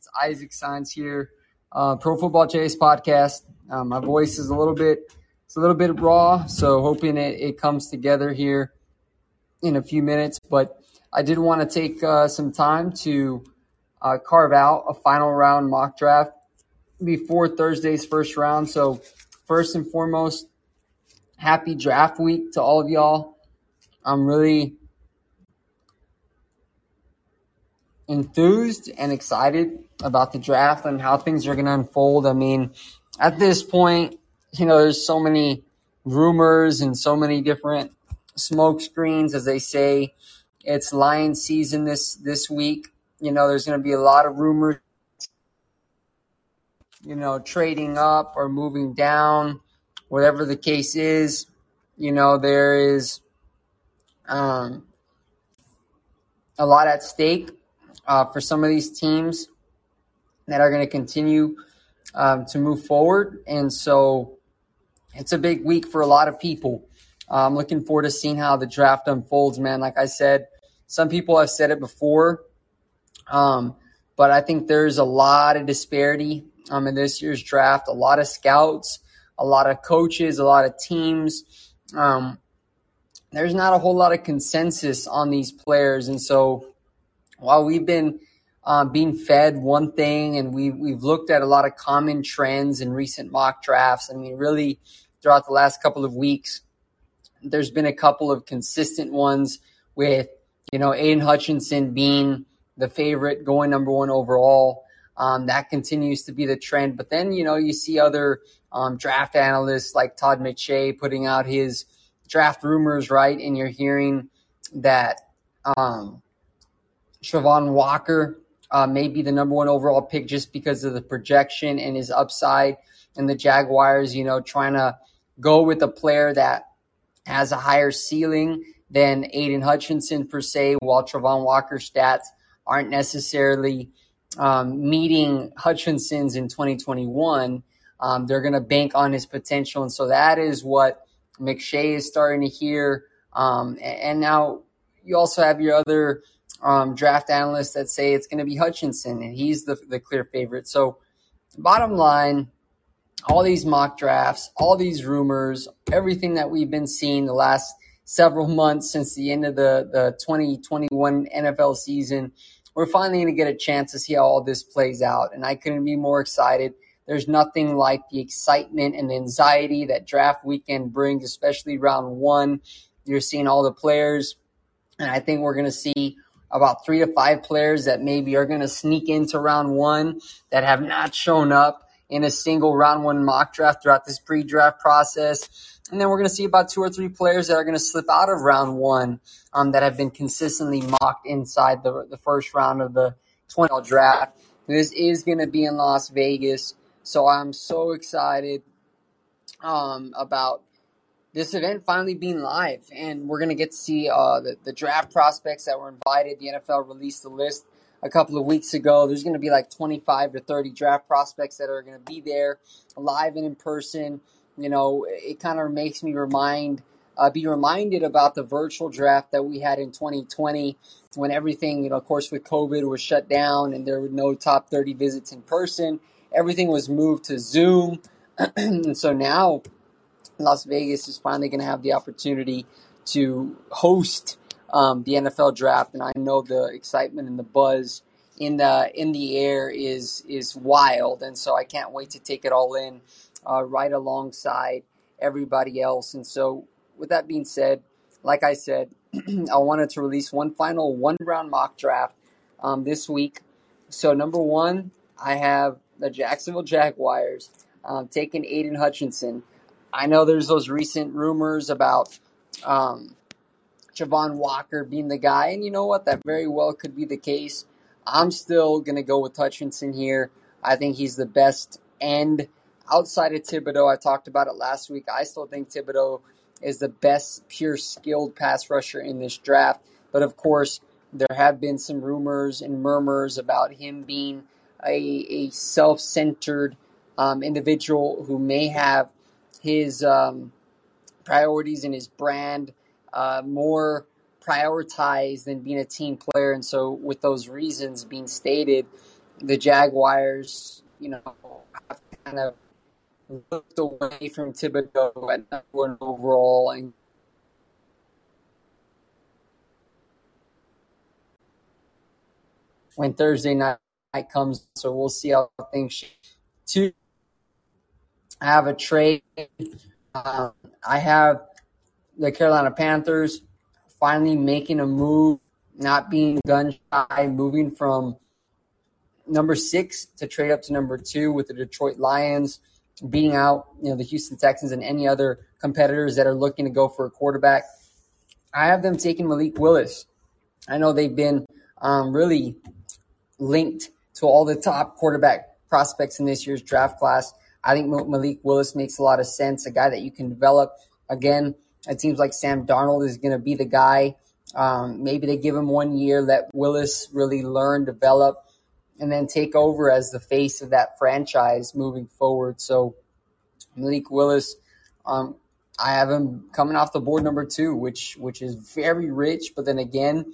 It's Isaac Signs here, uh, Pro Football Chase podcast. Um, my voice is a little bit, it's a little bit raw, so hoping it, it comes together here in a few minutes. But I did want to take uh, some time to uh, carve out a final round mock draft before Thursday's first round. So first and foremost, happy draft week to all of y'all. I'm really enthused and excited about the draft and how things are going to unfold. I mean, at this point, you know, there's so many rumors and so many different smoke screens, as they say. It's lion season this this week. You know, there's going to be a lot of rumors. You know, trading up or moving down, whatever the case is. You know, there is um, a lot at stake uh, for some of these teams that are going to continue um, to move forward. And so it's a big week for a lot of people. Uh, I'm looking forward to seeing how the draft unfolds, man. Like I said, some people have said it before, um, but I think there's a lot of disparity um, in this year's draft. A lot of scouts, a lot of coaches, a lot of teams. Um, there's not a whole lot of consensus on these players, and so while we've been uh, being fed one thing and we, we've looked at a lot of common trends in recent mock drafts, I mean, really throughout the last couple of weeks, there's been a couple of consistent ones with, you know, Aidan Hutchinson being the favorite going number one overall. Um, that continues to be the trend. But then, you know, you see other um, draft analysts like Todd McShay putting out his draft rumors, right? And you're hearing that um, Travon Walker uh, may be the number one overall pick just because of the projection and his upside. And the Jaguars, you know, trying to go with a player that has a higher ceiling than Aidan Hutchinson per se, while Travon Walker's stats aren't necessarily um, meeting Hutchinson's in 2021. Um, they're going to bank on his potential. And so that is what McShay is starting to hear. Um, and now you also have your other um, draft analysts that say it's going to be Hutchinson, and he's the, the clear favorite. So, bottom line, all these mock drafts, all these rumors, everything that we've been seeing the last several months since the end of the, the 2021 NFL season, we're finally going to get a chance to see how all this plays out. And I couldn't be more excited. There's nothing like the excitement and anxiety that draft weekend brings, especially round one. You're seeing all the players, and I think we're going to see about three to five players that maybe are going to sneak into round one that have not shown up in a single round one mock draft throughout this pre draft process. And then we're going to see about two or three players that are going to slip out of round one um, that have been consistently mocked inside the, the first round of the 20 draft. This is going to be in Las Vegas. So I'm so excited um, about this event finally being live, and we're gonna get to see uh, the, the draft prospects that were invited. The NFL released the list a couple of weeks ago. There's gonna be like 25 to 30 draft prospects that are gonna be there, live and in person. You know, it kind of makes me remind, uh, be reminded about the virtual draft that we had in 2020 when everything, you know, of course, with COVID was shut down and there were no top 30 visits in person. Everything was moved to Zoom, and so now Las Vegas is finally going to have the opportunity to host um, the NFL draft, and I know the excitement and the buzz in the in the air is is wild, and so I can't wait to take it all in uh, right alongside everybody else. And so, with that being said, like I said, I wanted to release one final one round mock draft um, this week. So number one, I have the Jacksonville Jaguars um, taking Aidan Hutchinson. I know there's those recent rumors about um, Travon Walker being the guy, and you know what? That very well could be the case. I'm still going to go with Hutchinson here. I think he's the best end outside of Thibodeaux. I talked about it last week. I still think Thibodeaux is the best pure skilled pass rusher in this draft. But of course, there have been some rumors and murmurs about him being a, a self centered um, individual who may have his um, priorities and his brand uh, more prioritized than being a team player. And so, with those reasons being stated, the Jaguars, you know, have kind of looked away from Thibodeaux at number one overall and when Thursday night comes. So we'll see how things. To have a trade, um, I have the Carolina Panthers finally making a move, not being gun shy, moving from number six to trade up to number two with the Detroit Lions, beating out you know the Houston Texans and any other competitors that are looking to go for a quarterback. I have them taking Malik Willis. I know they've been um, really linked to all the top quarterback prospects in this year's draft class. I think Malik Willis makes a lot of sense, a guy that you can develop. Again, it seems like Sam Darnold is going to be the guy. Um, maybe they give him one year, let Willis really learn, develop, and then take over as the face of that franchise moving forward. So, Malik Willis, um, I have him coming off the board number two, which which is very rich. But then again,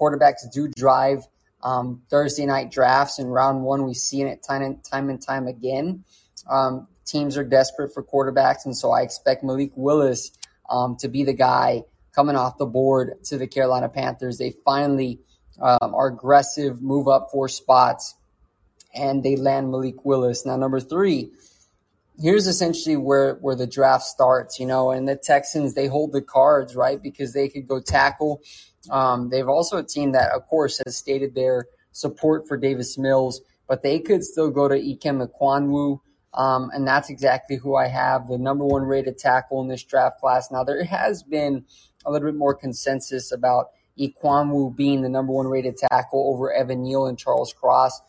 quarterbacks do drive um, Thursday night drafts in round one. We've seen it time and time and time again. Um, teams are desperate for quarterbacks, and so I expect Malik Willis um, to be the guy coming off the board to the Carolina Panthers. They finally um, are aggressive, move up four spots, and they land Malik Willis. Now, number three, here's essentially where where the draft starts, you know, and the Texans they hold the cards, right? Because they could go tackle. Um, they've also a team that, of course, has stated their support for Davis Mills, but they could still go to Ikem Ekwonu. Um, and that's exactly who I have, the number one rated tackle in this draft class. Now, there has been a little bit more consensus about Ekwonu being the number one rated tackle over Evan Neal and Charles Cross.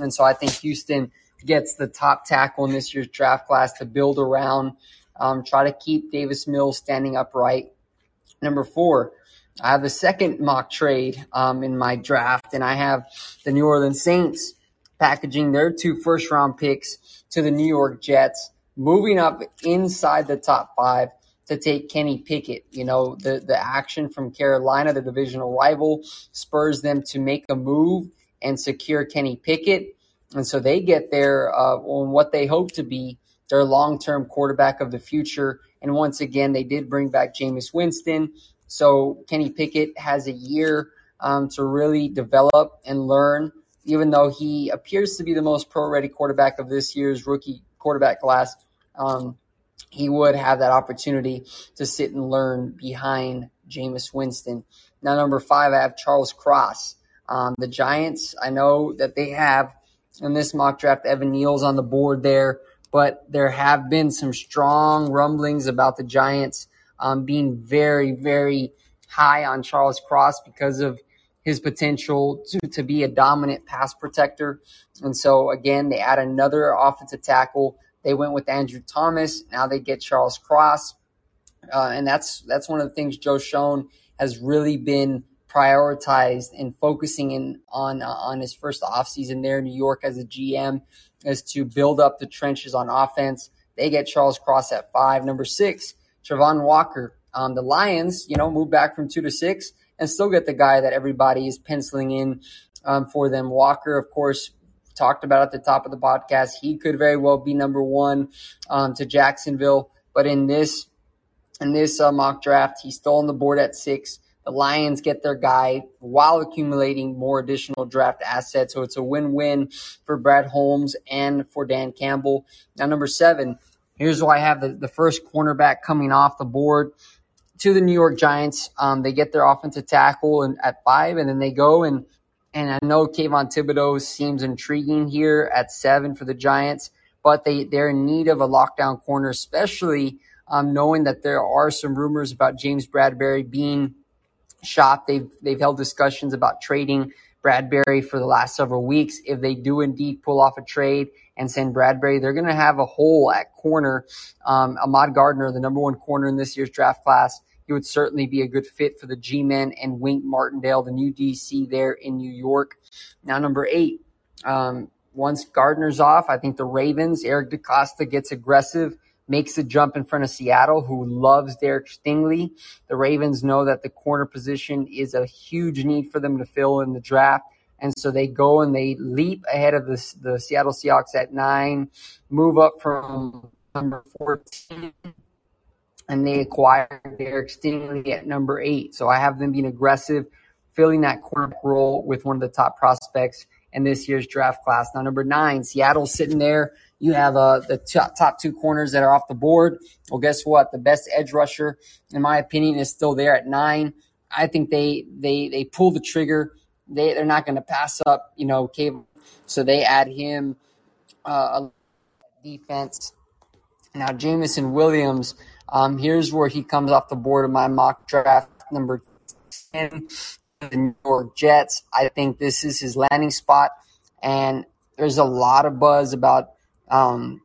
And so I think Houston gets the top tackle in this year's draft class to build around, um, try to keep Davis Mills standing upright. Number four, I have the second mock trade um, in my draft, and I have the New Orleans Saints packaging their two first round picks to the New York Jets, moving up inside the top five to take Kenny Pickett. You know, the, the action from Carolina, the divisional rival, spurs them to make a move and secure Kenny Pickett. And so they get there uh, on what they hope to be their long term quarterback of the future. And once again, they did bring back Jameis Winston. So Kenny Pickett has a year um, to really develop and learn, even though he appears to be the most pro ready quarterback of this year's rookie quarterback class. Um, he would have that opportunity to sit and learn behind Jameis Winston. Now, number five, I have Charles Cross. Um, the Giants, I know that they have in this mock draft Evan Neal's on the board there, but there have been some strong rumblings about the Giants um, being very, very high on Charles Cross because of his potential to, to be a dominant pass protector. And so, again, they add another offensive tackle. They went with Andrew Thomas. Now they get Charles Cross. Uh, and that's that's one of the things Joe Schoen has really been prioritized and focusing in on uh, on his first offseason there in New York as a GM is to build up the trenches on offense. They get Charles Cross at five. Number six, Travon Walker. Um, the Lions, you know, move back from two to six and still get the guy that everybody is penciling in um, for them. Walker, of course, talked about at the top of the podcast. He could very well be number one um, to Jacksonville, but in this in this uh, mock draft, he's still on the board at six. The Lions get their guy while accumulating more additional draft assets. So it's a win win for Brad Holmes and for Dan Campbell. Now, number seven, here's why I have the, the first cornerback coming off the board to the New York Giants. Um, they get their offensive tackle and, at five, and then they go and and I know Kayvon Thibodeaux seems intriguing here at seven for the Giants, but they, they're in need of a lockdown corner, especially um, knowing that there are some rumors about James Bradberry being shop. They've they've held discussions about trading Bradberry for the last several weeks. If they do indeed pull off a trade and send Bradberry. they're going to have a hole at corner. Um, Ahmad Gardner, the number one corner in this year's draft class, he would certainly be a good fit for the G-men and Wink Martindale, the new DC there in New York. Now, number eight, um, once Gardner's off, I think the Ravens, Eric DeCosta gets aggressive makes a jump in front of Seattle, who loves Derek Stingley. The Ravens know that the corner position is a huge need for them to fill in the draft. And so they go and they leap ahead of the, the Seattle Seahawks at nine, move up from number 14 and they acquire Derek Stingley at number eight. So I have them being aggressive, filling that cornerback role with one of the top prospects in this year's draft class. Now, number nine, Seattle's sitting there. You have uh, the top, top two corners that are off the board. Well, guess what? The best edge rusher, in my opinion, is still there at nine. I think they they they pull the trigger. They they're not going to pass up, you know, Cable. So they add him uh, a defense. Now, Jameson Williams um, here's where he comes off the board of my mock draft number 10, the New York Jets. I think this is his landing spot, and there's a lot of buzz about um,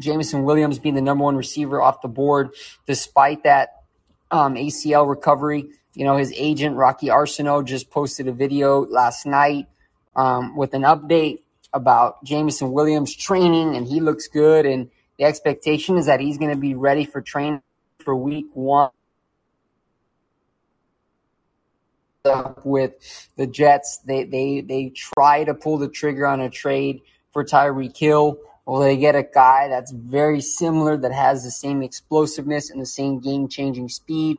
Jameson Williams being the number one receiver off the board, despite that um, ACL recovery. You know, his agent, Rocky Arceneaux, just posted a video last night um, with an update about Jameson Williams training, and he looks good. And the expectation is that he's going to be ready for training for week one. With the Jets, they they they try to pull the trigger on a trade for Tyreek Hill. Well, they get a guy that's very similar, that has the same explosiveness and the same game changing speed.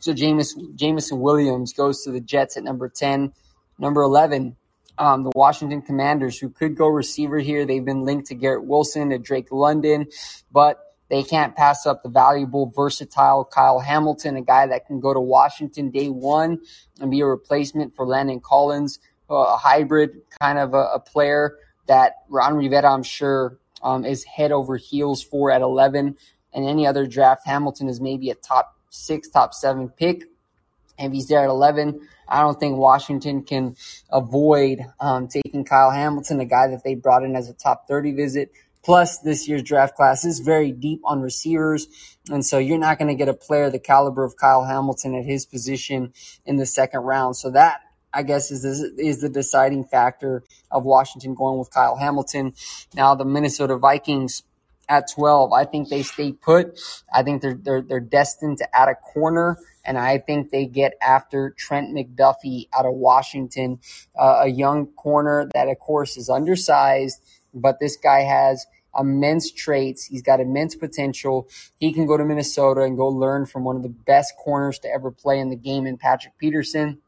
So James, Jameson Williams goes to the Jets at number 10. Number 11, um, the Washington Commanders, who could go receiver here. They've been linked to Garrett Wilson, to Drake London, but they can't pass up the valuable, versatile Kyle Hamilton, a guy that can go to Washington day one and be a replacement for Landon Collins, a hybrid kind of a, a player that Ron Rivera, I'm sure, um, is head over heels for at 11. And any other draft, Hamilton is maybe a top six, top seven pick. And If he's there at 11, I don't think Washington can avoid um, taking Kyle Hamilton, a guy that they brought in as a top 30 visit. Plus, this year's draft class is very deep on receivers. And so you're not going to get a player the caliber of Kyle Hamilton at his position in the second round. So that, I guess, is is the deciding factor of Washington going with Kyle Hamilton. Now, the Minnesota Vikings at 12, I think they stay put. I think they're, they're, they're destined to add a corner and I think they get after Trent McDuffie out of Washington, uh, a young corner that, of course, is undersized, but this guy has immense traits. He's got immense potential. He can go to Minnesota and go learn from one of the best corners to ever play in the game in Patrick Peterson.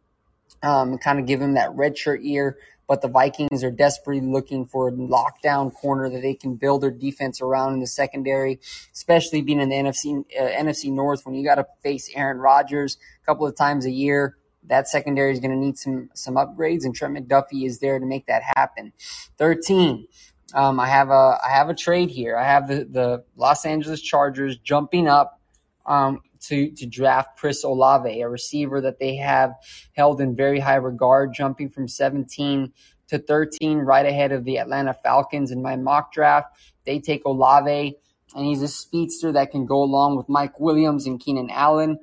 Um, kind of give him that red shirt year but the Vikings are desperately looking for a lockdown corner that they can build their defense around in the secondary, especially being in the NFC uh, NFC North when you got to face Aaron Rodgers a couple of times a year. That secondary is going to need some some upgrades, and Trent McDuffie is there to make that happen. Thirteen. Um, I have a I have a trade here. I have the, the Los Angeles Chargers jumping up um, to to draft Chris Olave, a receiver that they have held in very high regard, jumping from 17 to 13, right ahead of the Atlanta Falcons in my mock draft. They take Olave, and he's a speedster that can go along with Mike Williams and Keenan Allen.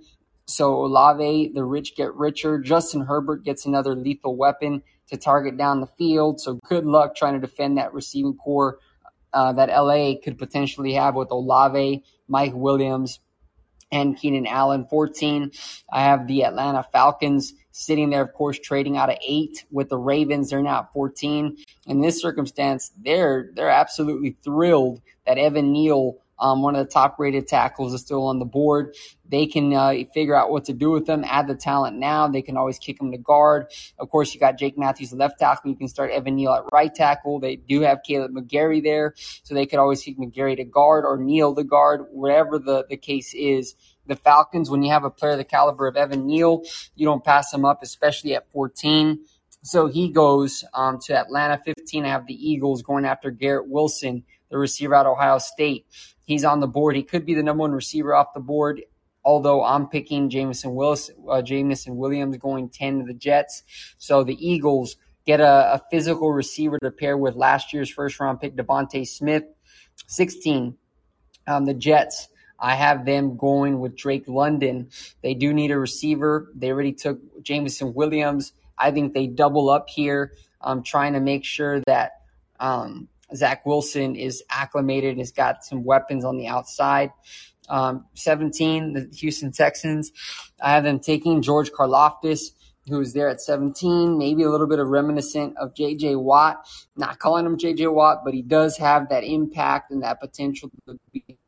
So Olave, the rich get richer. Justin Herbert gets another lethal weapon to target down the field. So good luck trying to defend that receiving corps uh, that LA could potentially have with Olave, Mike Williams, and Keenan Allen. 14, I have the Atlanta Falcons sitting there, of course, trading out of eight with the Ravens. They're now at 14. In this circumstance, they're they're absolutely thrilled that Evan Neal um, one of the top rated tackles is still on the board. They can uh, figure out what to do with them, add the talent now. They can always kick them to guard. Of course, you got Jake Matthews left tackle. You can start Evan Neal at right tackle. They do have Kaleb McGary there, so they could always kick McGary to guard or Neal to guard, wherever the, the case is. The Falcons, when you have a player of the caliber of Evan Neal, you don't pass him up, especially at 14. So he goes um, to Atlanta 15. I have the Eagles going after Garrett Wilson, the receiver of Ohio State he's on the board. He could be the number one receiver off the board. Although I'm picking Jameson Willis, uh, Jameson Williams going 10 to the Jets. So the Eagles get a, a physical receiver to pair with last year's first round pick, DeVonta Smith. 16, um, the Jets. I have them going with Drake London. They do need a receiver. They already took Jameson Williams. I think they double up here, um, trying to make sure that um, Zach Wilson is acclimated and has got some weapons on the outside. Um, 17, the Houston Texans. I have them taking George Karlaftis, who is there at 17, maybe a little bit of reminiscent of JJ Watt. Not calling him JJ Watt, but he does have that impact and that potential to be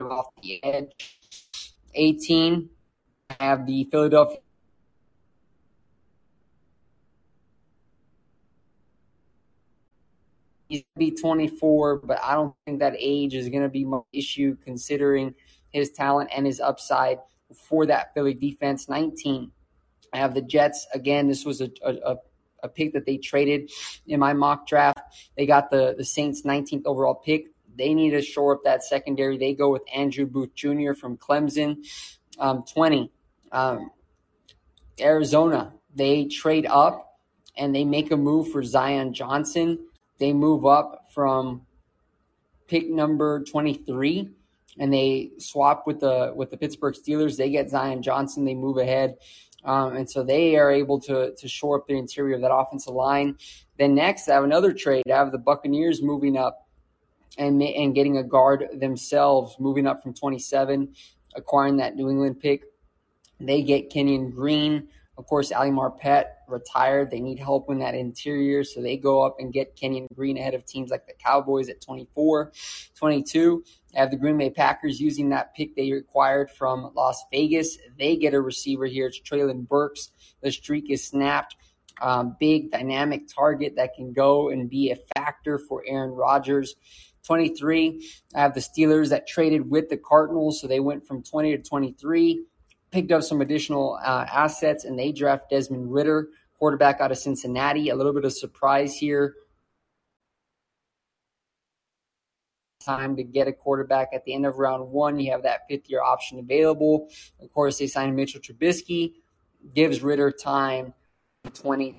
off the edge. 18, I have the Philadelphia he's be 24, but I don't think that age is going to be much issue considering his talent and his upside for that Philly defense. 19, I have the Jets. Again, this was a, a, a pick that they traded in my mock draft. They got the, the Saints 19th overall pick. They need to shore up that secondary. They go with Andrew Booth Jr. from Clemson. Um, 20, um, Arizona. They trade up and they make a move for Zion Johnson. They move up from pick number 23 and they swap with the with the Pittsburgh Steelers. They get Zion Johnson. They move ahead. Um, and so they are able to to shore up the interior of that offensive line. Then next, I have another trade. I have the Buccaneers moving up and and getting a guard themselves, moving up from 27, acquiring that New England pick. They get Kenyon Green. Of course, Ali Marpet retired. They need help in that interior, so they go up and get Kenyon Green ahead of teams like the Cowboys at 24. 22, I have the Green Bay Packers using that pick they acquired from Las Vegas. They get a receiver here. It's Treylon Burks. The streak is snapped. Um, big dynamic target that can go and be a factor for Aaron Rodgers. 23, I have the Steelers that traded with the Cardinals, so they went from 20 to 23 picked up some additional uh, assets, and they draft Desmond Ridder, quarterback out of Cincinnati. A little bit of surprise here. Time to get a quarterback at the end of round one. You have that fifth year option available. Of course, they signed Mitchell Trubisky, gives Ritter time 20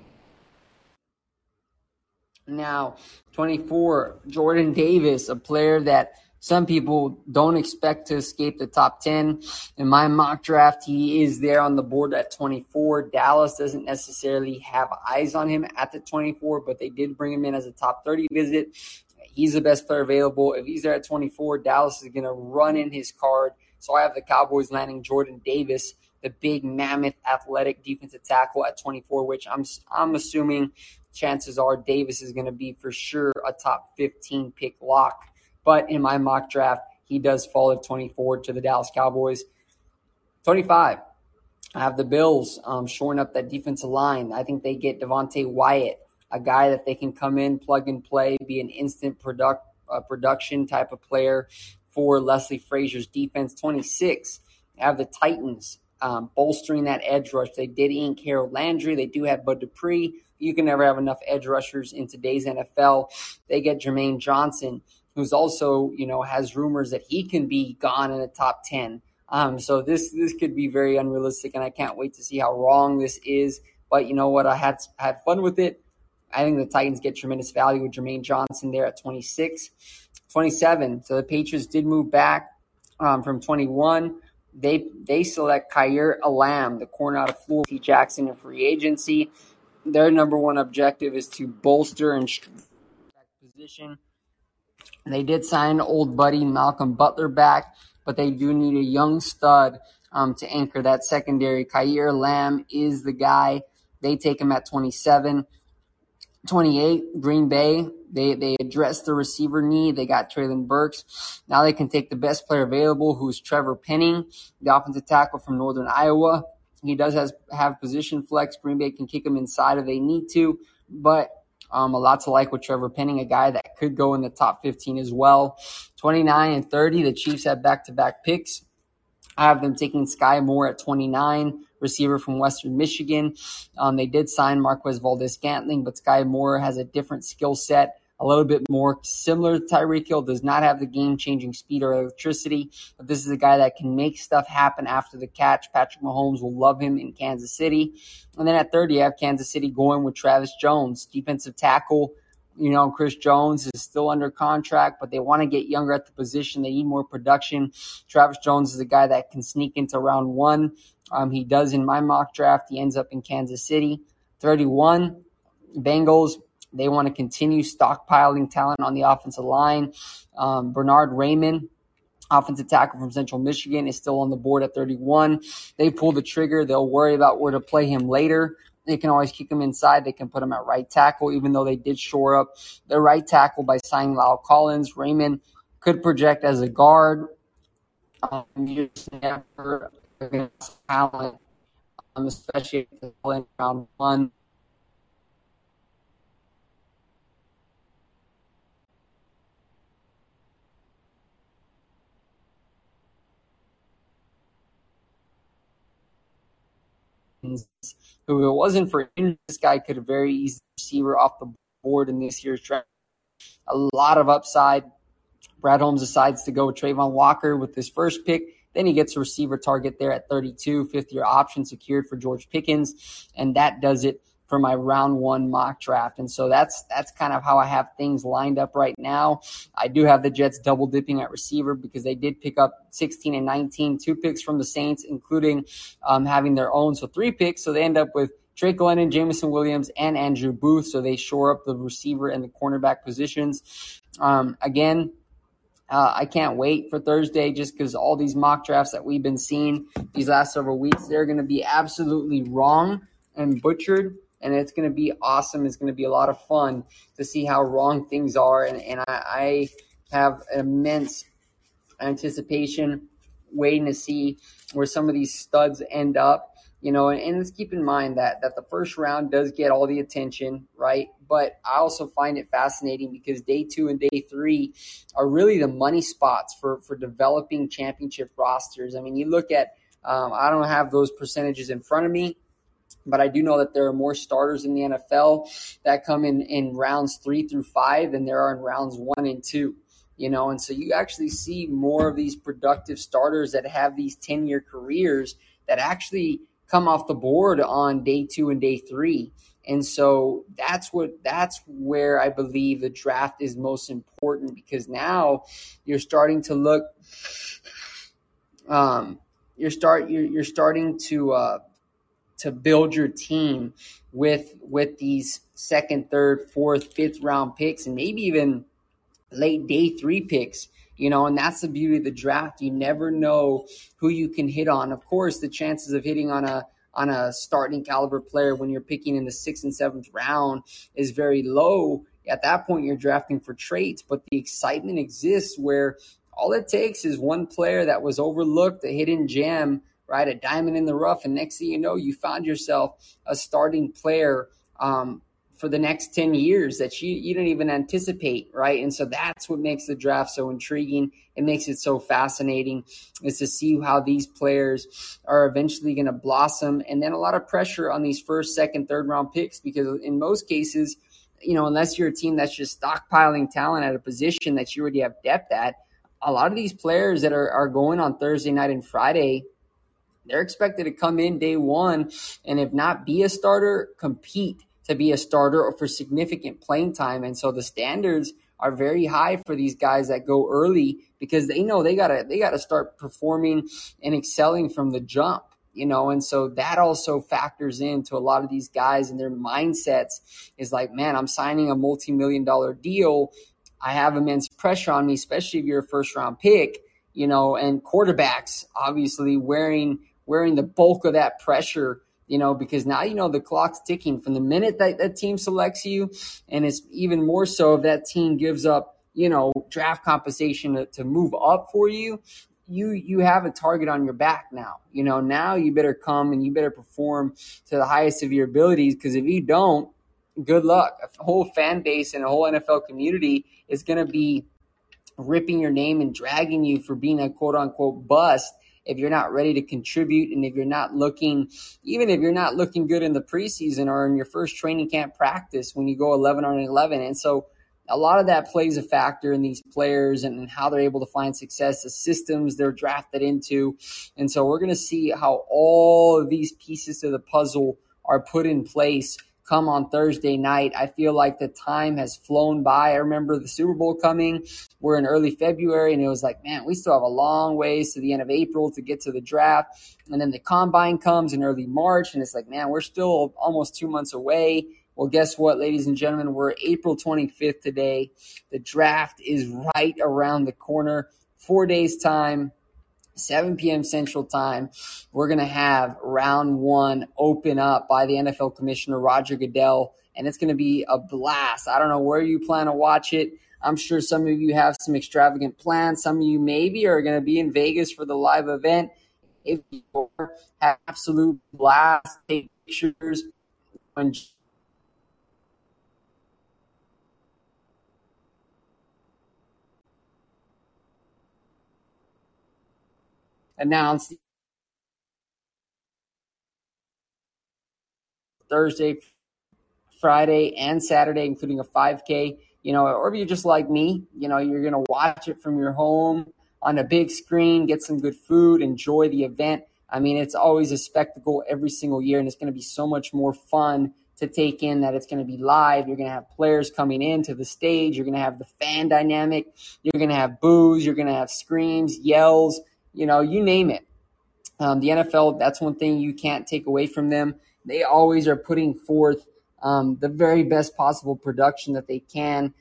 now, 24, Jordan Davis, a player that some people don't expect to escape the top 10. In my mock draft, he is there on the board at 24. Dallas doesn't necessarily have eyes on him at the 24, but they did bring him in as a top 30 visit. He's the best player available. If he's there at 24, Dallas is going to run in his card. So I have the Cowboys landing Jordan Davis, the big mammoth athletic defensive tackle at 24, which I'm I'm assuming chances are Davis is going to be for sure a top 15 pick lock but in my mock draft, he does fall at 24 to the Dallas Cowboys. 25, I have the Bills um, shoring up that defensive line. I think they get Devonte Wyatt, a guy that they can come in, plug and play, be an instant product uh, production type of player for Leslie Frazier's defense. 26, I have the Titans um, bolstering that edge rush. They did ink Harold Landry. They do have Bud Dupree. You can never have enough edge rushers in today's NFL. They get Jermaine Johnson who's also, you know, has rumors that he can be gone in the top 10. Um, so this this could be very unrealistic, and I can't wait to see how wrong this is. But you know what? I had had fun with it. I think the Titans get tremendous value with Jermaine Johnson there at 26. 27. So the Patriots did move back um, from 21. They they select Kaiir Elam, the corner out of Florida, T. Jackson in free agency. Their number one objective is to bolster and position they did sign old buddy Malcolm Butler back, but they do need a young stud um, to anchor that secondary. Kaiir Elam is the guy. They take him at 27. 28, Green Bay. They they addressed the receiver need. They got Treylon Burks. Now they can take the best player available, who's Trevor Penning, the offensive tackle from Northern Iowa. He does has, have position flex. Green Bay can kick him inside if they need to, but um, a lot to like with Trevor Penning, a guy that could go in the top 15 as well. 29 and 30, the Chiefs have back to back picks. I have them taking Skyy Moore at 29, receiver from Western Michigan. Um, they did sign Marquez Valdes Scantling, but Skyy Moore has a different skill set a little bit more similar to Tyreek Hill, does not have the game changing speed or electricity, but this is a guy that can make stuff happen after the catch. Patrick Mahomes will love him in Kansas City. And then at 30, I have Kansas City going with Travis Jones, defensive tackle. You know, Chris Jones is still under contract, but they want to get younger at the position. They need more production. Travis Jones is a guy that can sneak into round one. Um, he does in my mock draft. He ends up in Kansas City. 31, Bengals they want to continue stockpiling talent on the offensive line. Um, Bernhard Raimann, offensive tackle from Central Michigan, is still on the board at 31. They pull the trigger. They'll worry about where to play him later. they can always kick him inside. They can put him at right tackle, even though they did shore up their right tackle by signing La'el Collins. Raimann could project as a guard. Um, never talent, um, especially in round one. Who it wasn't for this guy could have very easy receiver off the board in this year's draft. A lot of upside. Brad Holmes decides to go with Travon Walker with his first pick. Then he gets a receiver target there at 32, fifth year option secured for George Pickens. And that does it for my round one mock draft. And so that's that's kind of how I have things lined up right now. I do have the Jets double dipping at receiver because they did pick up 16 and 19, two picks from the Saints, including um, having their own. So three picks. So they end up with Drake London, Jameson Williams, and Andrew Booth. So they shore up the receiver and the cornerback positions. Um, again, uh, I can't wait for Thursday just because all these mock drafts that we've been seeing these last several weeks, they're going to be absolutely wrong and butchered and it's going to be awesome. It's going to be a lot of fun to see how wrong things are, and, and I, I have immense anticipation waiting to see where some of these studs end up. You know, and, and let's keep in mind that that the first round does get all the attention, right? But I also find it fascinating because day two and day three are really the money spots for for developing championship rosters. I mean, you look at um, I don't have those percentages in front of me, but I do know that there are more starters in the NFL that come in in rounds three through five than there are in rounds one and two. You know, and so you actually see more of these productive starters that have these 10 year careers that actually come off the board on day two and day three. And so that's what that's where I believe the draft is most important because now you're starting to look um you're start you're, you're starting to uh to build your team with with these second, third, fourth, fifth round picks, and maybe even late day three picks. You know, and that's the beauty of the draft. You never know who you can hit on. Of course, the chances of hitting on a on a starting caliber player when you're picking in the sixth and seventh round is very low. At that point, you're drafting for traits, but the excitement exists where all it takes is one player that was overlooked, a hidden gem right? A diamond in the rough. And next thing you know, you found yourself a starting player um, for the next 10 years that you, you didn't even anticipate, right? And so that's what makes the draft so intriguing. It makes it so fascinating is to see how these players are eventually going to blossom. And then a lot of pressure on these first, second, third round picks because in most cases, you know, unless you're a team that's just stockpiling talent at a position that you already have depth at, a lot of these players that are, are going on Thursday night and Friday they're expected to come in day one and if not be a starter, compete to be a starter or for significant playing time. And so the standards are very high for these guys that go early because they know they gotta they gotta start performing and excelling from the jump you know? And so that also factors into a lot of these guys and their mindsets is like man i'm signing a multi-million dollar deal. I have immense pressure on me especially if you're a first round pick you know? And quarterbacks obviously wearing wearing the bulk of that pressure, you know, because now you know the clock's ticking from the minute that that team selects you, and it's even more so if that team gives up, you know, draft compensation to, to move up for you. You you have a target on your back now. You know, now you better come and you better perform to the highest of your abilities because if you don't, good luck. A whole fan base and a whole NFL community is going to be ripping your name and dragging you for being a quote unquote bust if you're not ready to contribute and if you're not looking, even if you're not looking good in the preseason or in your first training camp practice when you go 11 on 11. And so a lot of that plays a factor in these players and, how they're able to find success, the systems they're drafted into. And so we're going to see how all of these pieces of the puzzle are put in place come on Thursday night. I feel like the time has flown by. I remember the Super Bowl coming. We're in early February, and it was like, man, we still have a long ways to the end of April to get to the draft. And then the combine comes in early March, and it's like, man, we're still almost two months away. Well, guess what, ladies and gentlemen? We're April 25th today. The draft is right around the corner. Four days' time. 7 p.m. Central Time, we're going to have round one open up by the NFL Commissioner Roger Goodell, and it's going to be a blast. I don't know where you plan to watch it. I'm sure some of you have some extravagant plans. Some of you maybe are going to be in Vegas for the live event. If you have absolute blast, take pictures. When announced Thursday, Friday, and Saturday, including a 5K. You know, or if you're just like me, you know, you're going to watch it from your home on a big screen, get some good food, enjoy the event. I mean, it's always a spectacle every single year, and it's going to be so much more fun to take in that it's going to be live. You're going to have players coming into the stage. You're going to have the fan dynamic. You're going to have boos. You're going to have screams, yells, you know, you name it. Um, the NFL, that's one thing you can't take away from them. They always are putting forth um, the very best possible production that they can.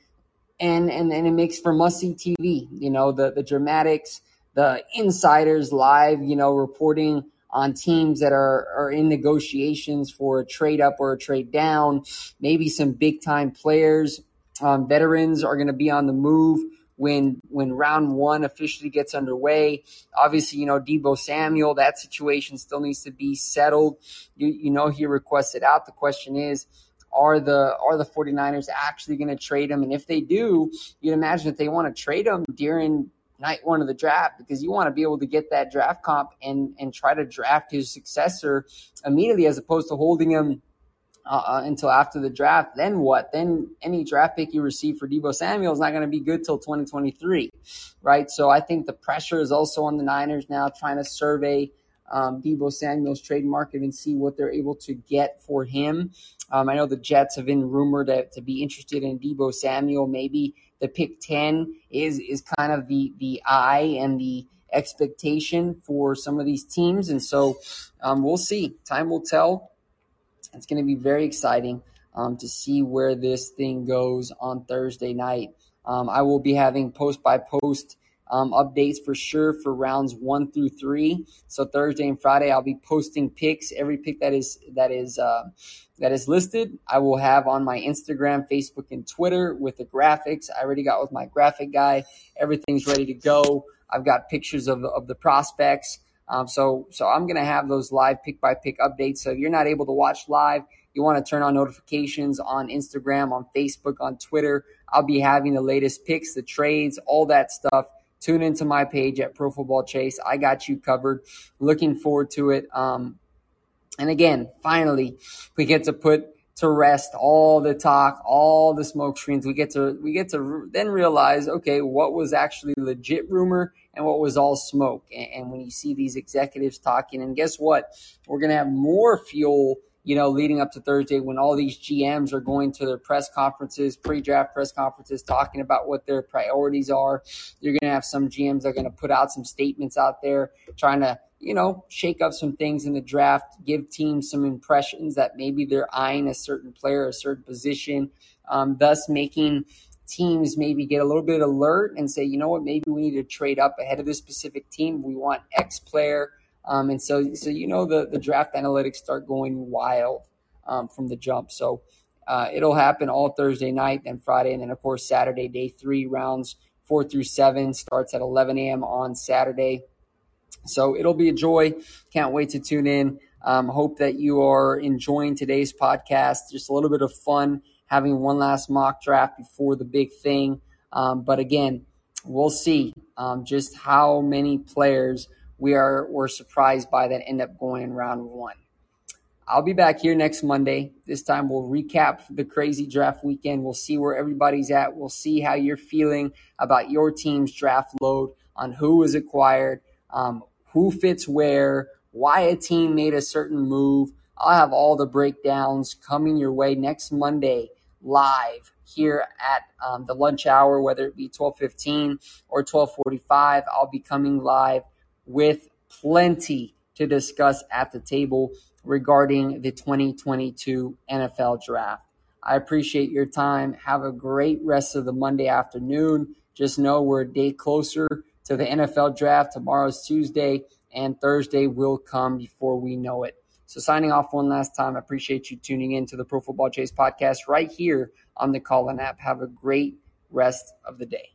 And, and, and it makes for must see TV, you know, the, the dramatics, the insiders live, you know, reporting on teams that are, are in negotiations for a trade up or a trade down. Maybe some big time players, um, veterans are going to be on the move when when round one officially gets underway. Obviously, you know, Deebo Samuel, that situation still needs to be settled. You, you know, he requested out. The question is, are the are the 49ers actually going to trade him? And if they do, you'd imagine that they want to trade him during night one of the draft because you want to be able to get that draft comp and and try to draft his successor immediately as opposed to holding him uh, uh, until after the draft. Then what? Then any draft pick you receive for Deebo Samuel is not going to be good till 2023, right? So I think the pressure is also on the Niners now trying to survey um, Deebo Samuel's trade market and see what they're able to get for him. Um, I know the Jets have been rumored to, to be interested in Deebo Samuel. Maybe the pick 10 is is kind of the the eye and the expectation for some of these teams. And so um, we'll see. Time will tell. It's going to be very exciting um, to see where this thing goes on Thursday night. Um, I will be having post by post um, updates for sure for rounds one through three. So Thursday and Friday, I'll be posting picks. Every pick that is that is uh, that is listed, I will have on my Instagram, Facebook, and Twitter with the graphics. I already got with my graphic guy. Everything's ready to go. I've got pictures of of the prospects. Um, so, so I'm going to have those live pick by pick updates. So if you're not able to watch live, you want to turn on notifications on Instagram, on Facebook, on Twitter. I'll be having the latest picks, the trades, all that stuff. Tune into my page at Pro Football Chase. I got you covered. Looking forward to it. Um, and again, finally, we get to put to rest all the talk, all the smoke screens. We get to we get to then realize, okay, what was actually legit rumor and what was all smoke. And, and when you see these executives talking, and guess what? We're to have more fuel you know, leading up to Thursday when all these GMs are going to their press conferences, pre-draft press conferences, talking about what their priorities are. You're going to have some GMs that are going to put out some statements out there, trying to, you know, shake up some things in the draft, give teams some impressions that maybe they're eyeing a certain player, a certain position, um, thus making teams maybe get a little bit alert and say, you know what, maybe we need to trade up ahead of this specific team. We want X player. Um, and so, so you know, the, the draft analytics start going wild um, from the jump. So uh, it'll happen all Thursday night, then Friday, and then, of course, Saturday, day three, rounds four through seven starts at 11 a.m. on Saturday. So it'll be a joy. Can't wait to tune in. Um, hope that you are enjoying today's podcast. Just a little bit of fun having one last mock draft before the big thing. Um, but again, we'll see um, just how many players we are were surprised by that end up going in round one. I'll be back here next Monday. This time we'll recap the crazy draft weekend. We'll see where everybody's at. We'll see how you're feeling about your team's draft load on who was acquired, um, who fits where, why a team made a certain move. I'll have all the breakdowns coming your way next Monday live here at um, the lunch hour, whether it be 12:15 or 12:45. I'll be coming live with plenty to discuss at the table regarding the 2022 NFL Draft. I appreciate your time. Have a great rest of the Monday afternoon. Just know we're a day closer to the NFL draft. Tomorrow's Tuesday, and Thursday will come before we know it. So, signing off one last time, I appreciate you tuning in to the Pro Football Chase podcast right here on the Callin app. Have a great rest of the day.